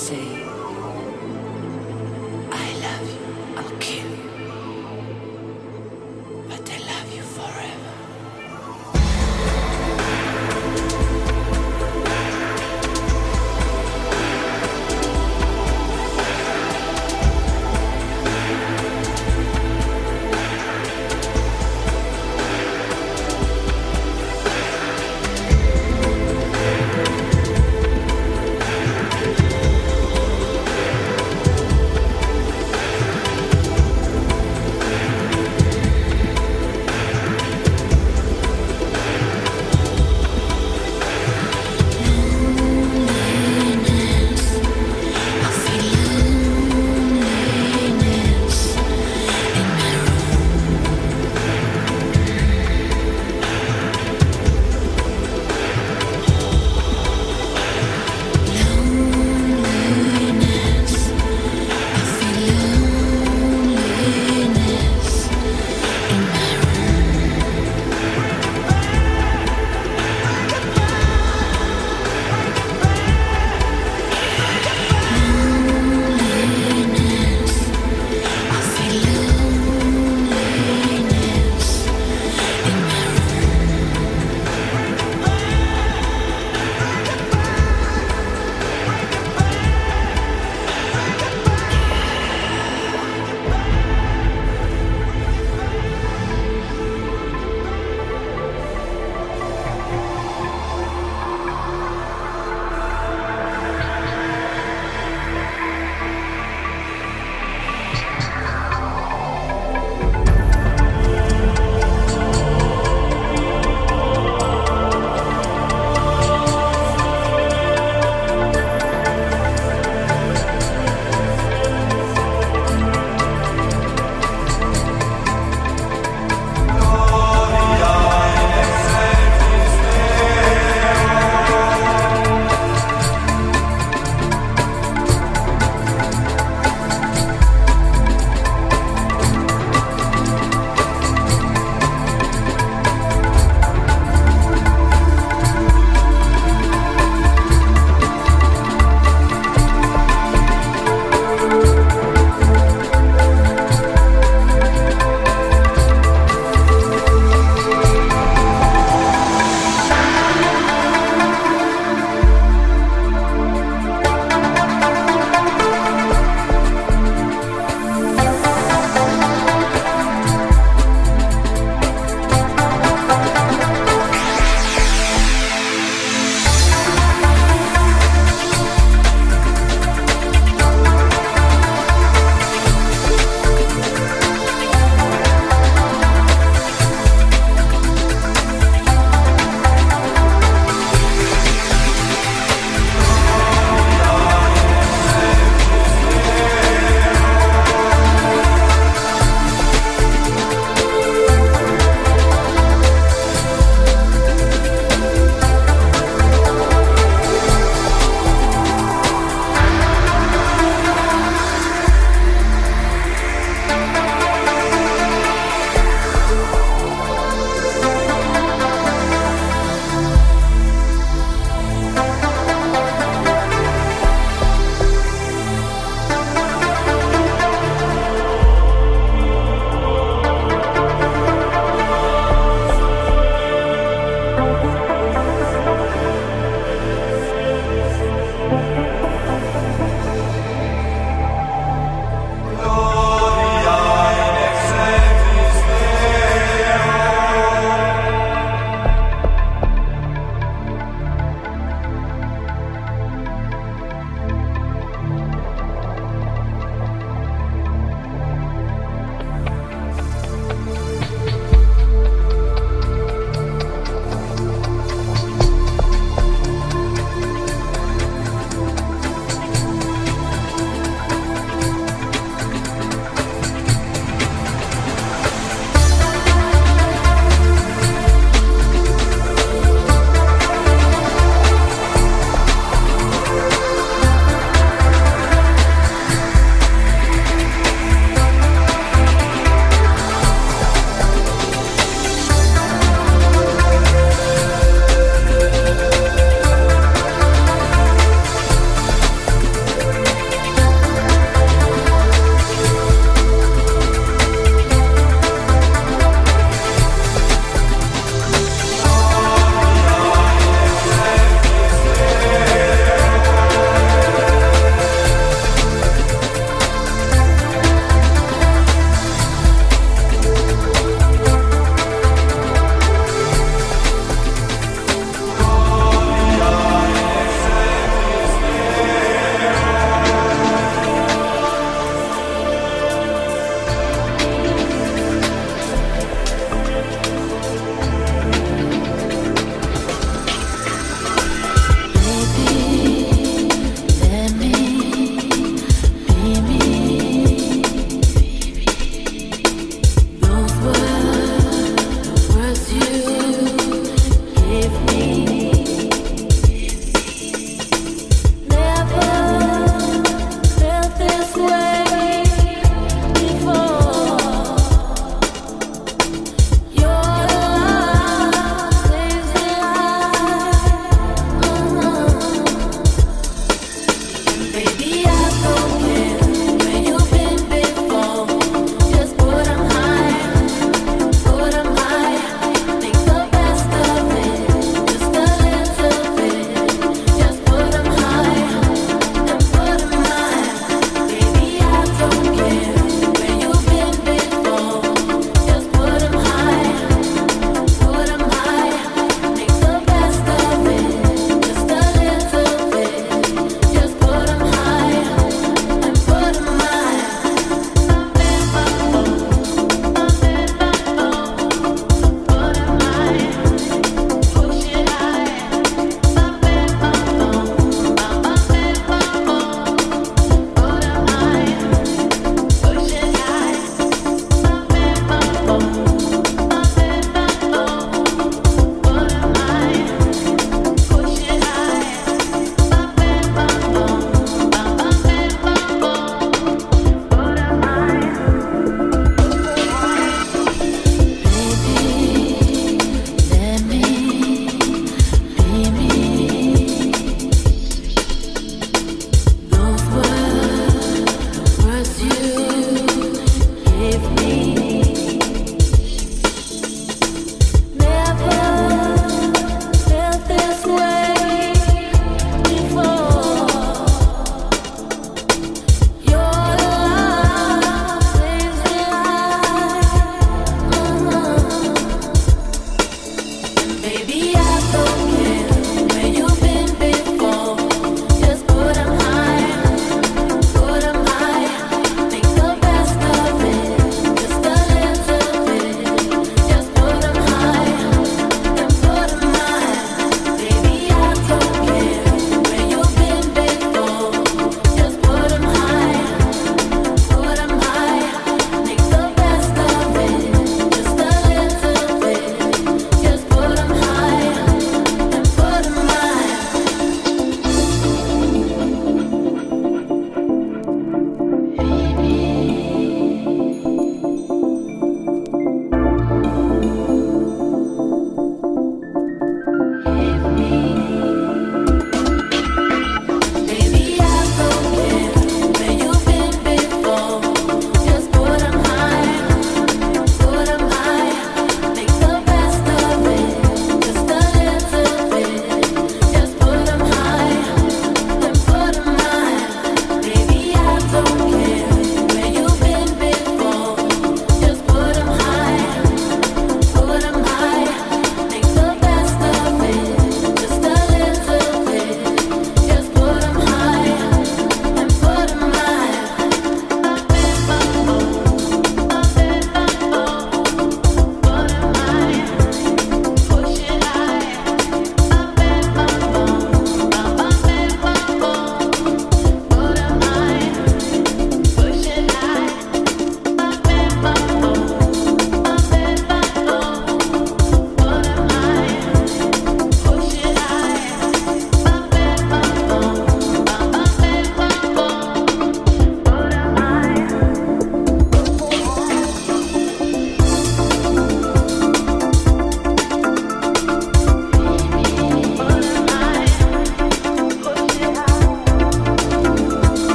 say,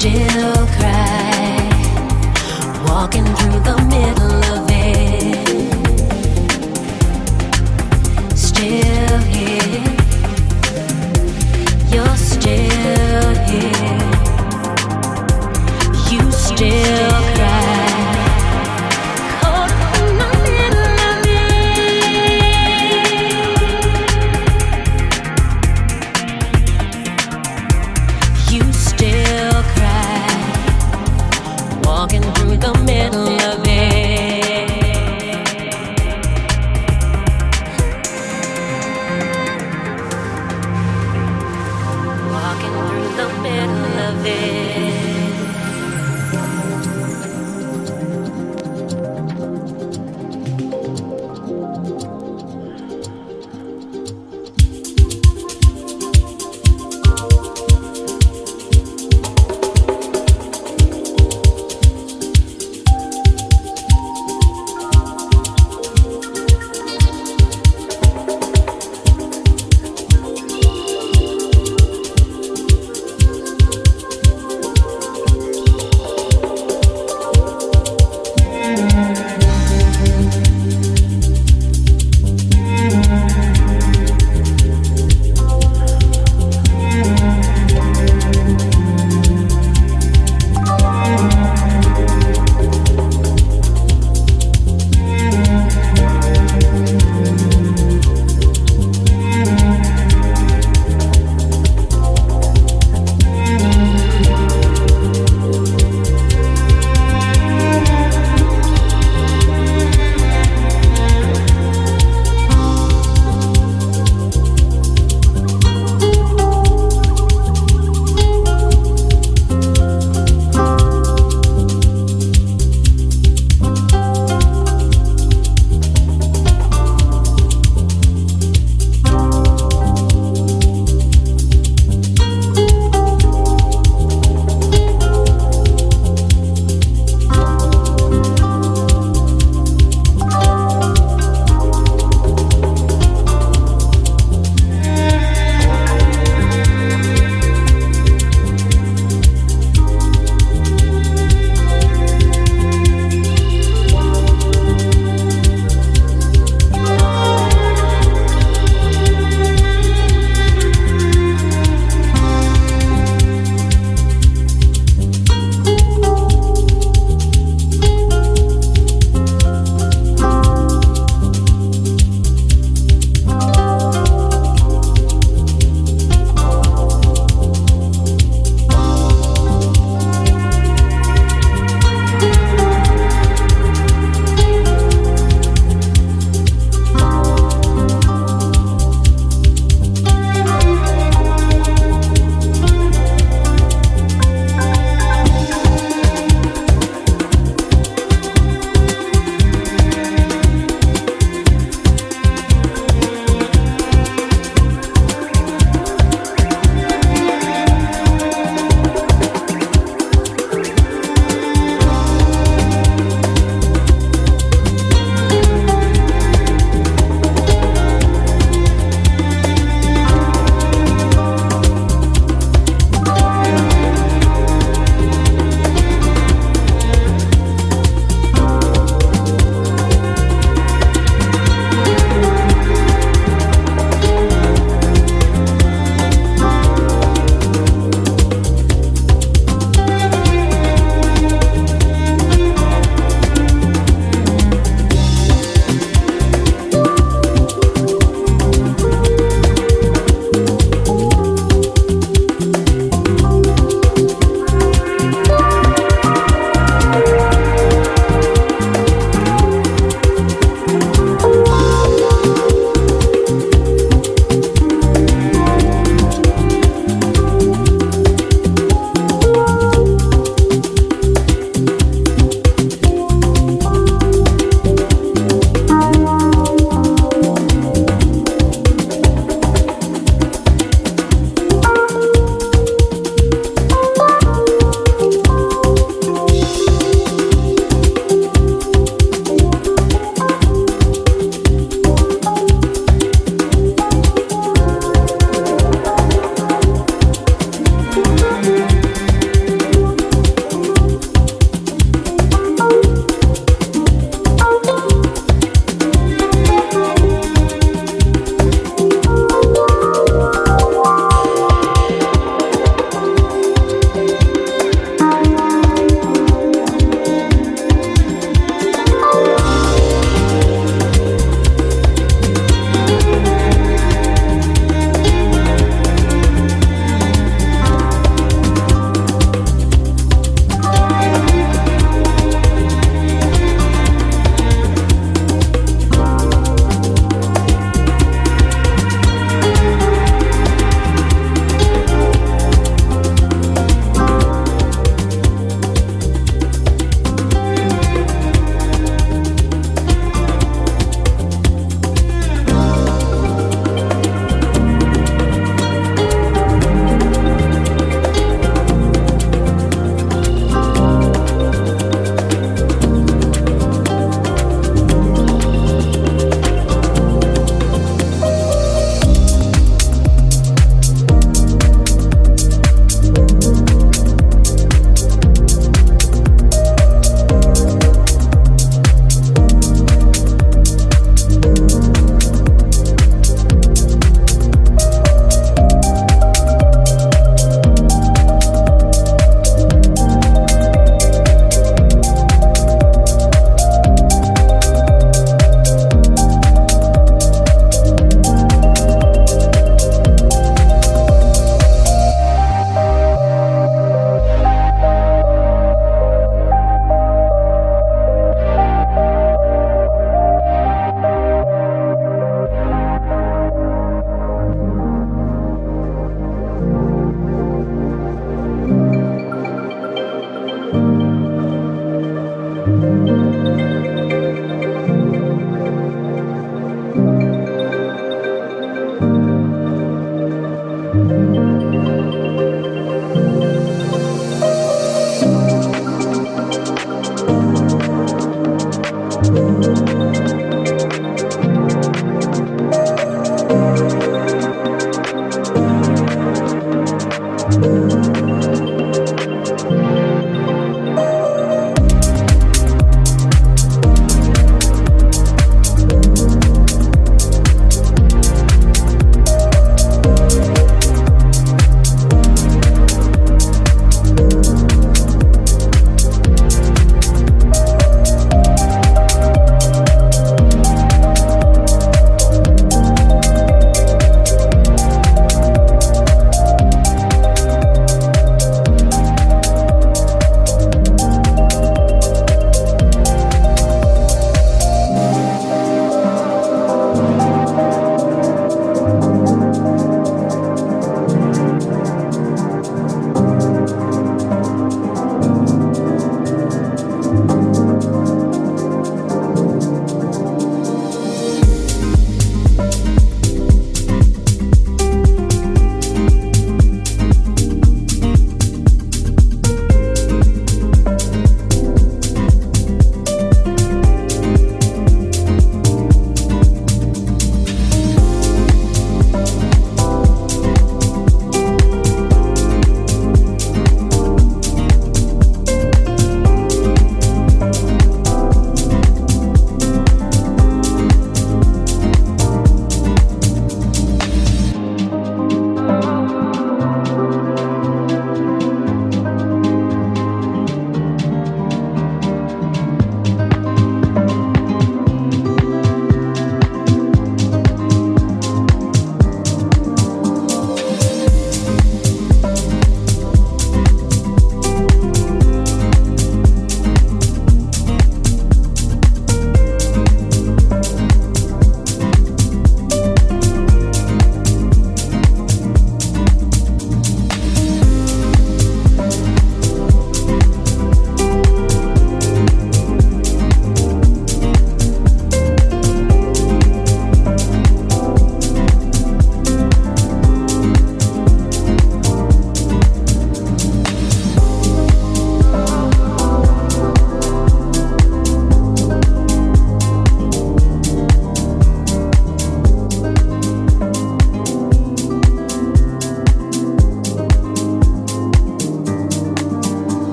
still cry, walking through the midnight.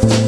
Sorry, this